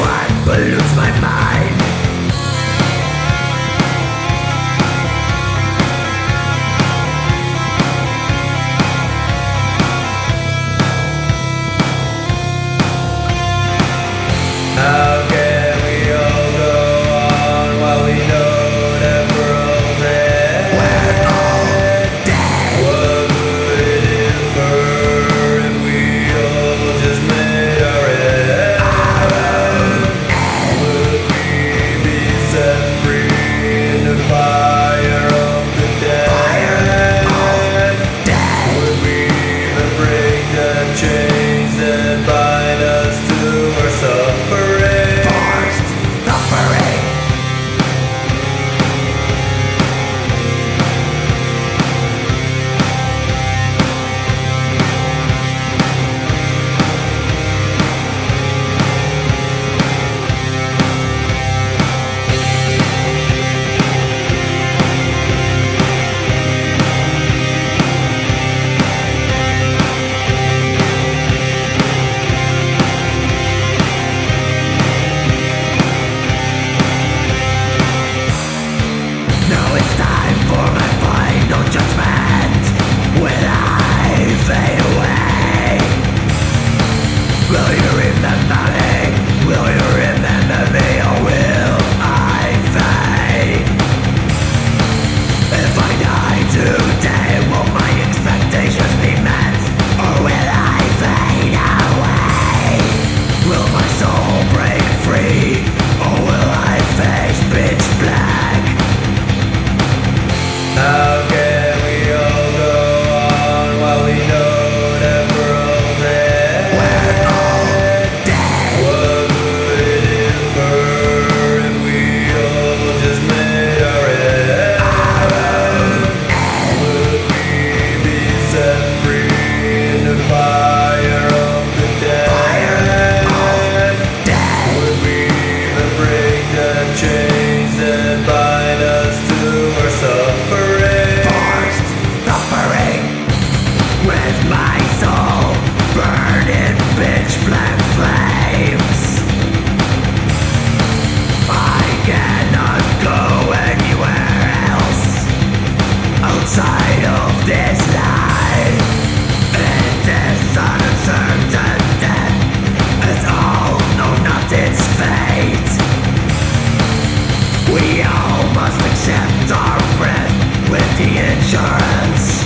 one but lose my mind. change. change. must accept our friend with the insurance.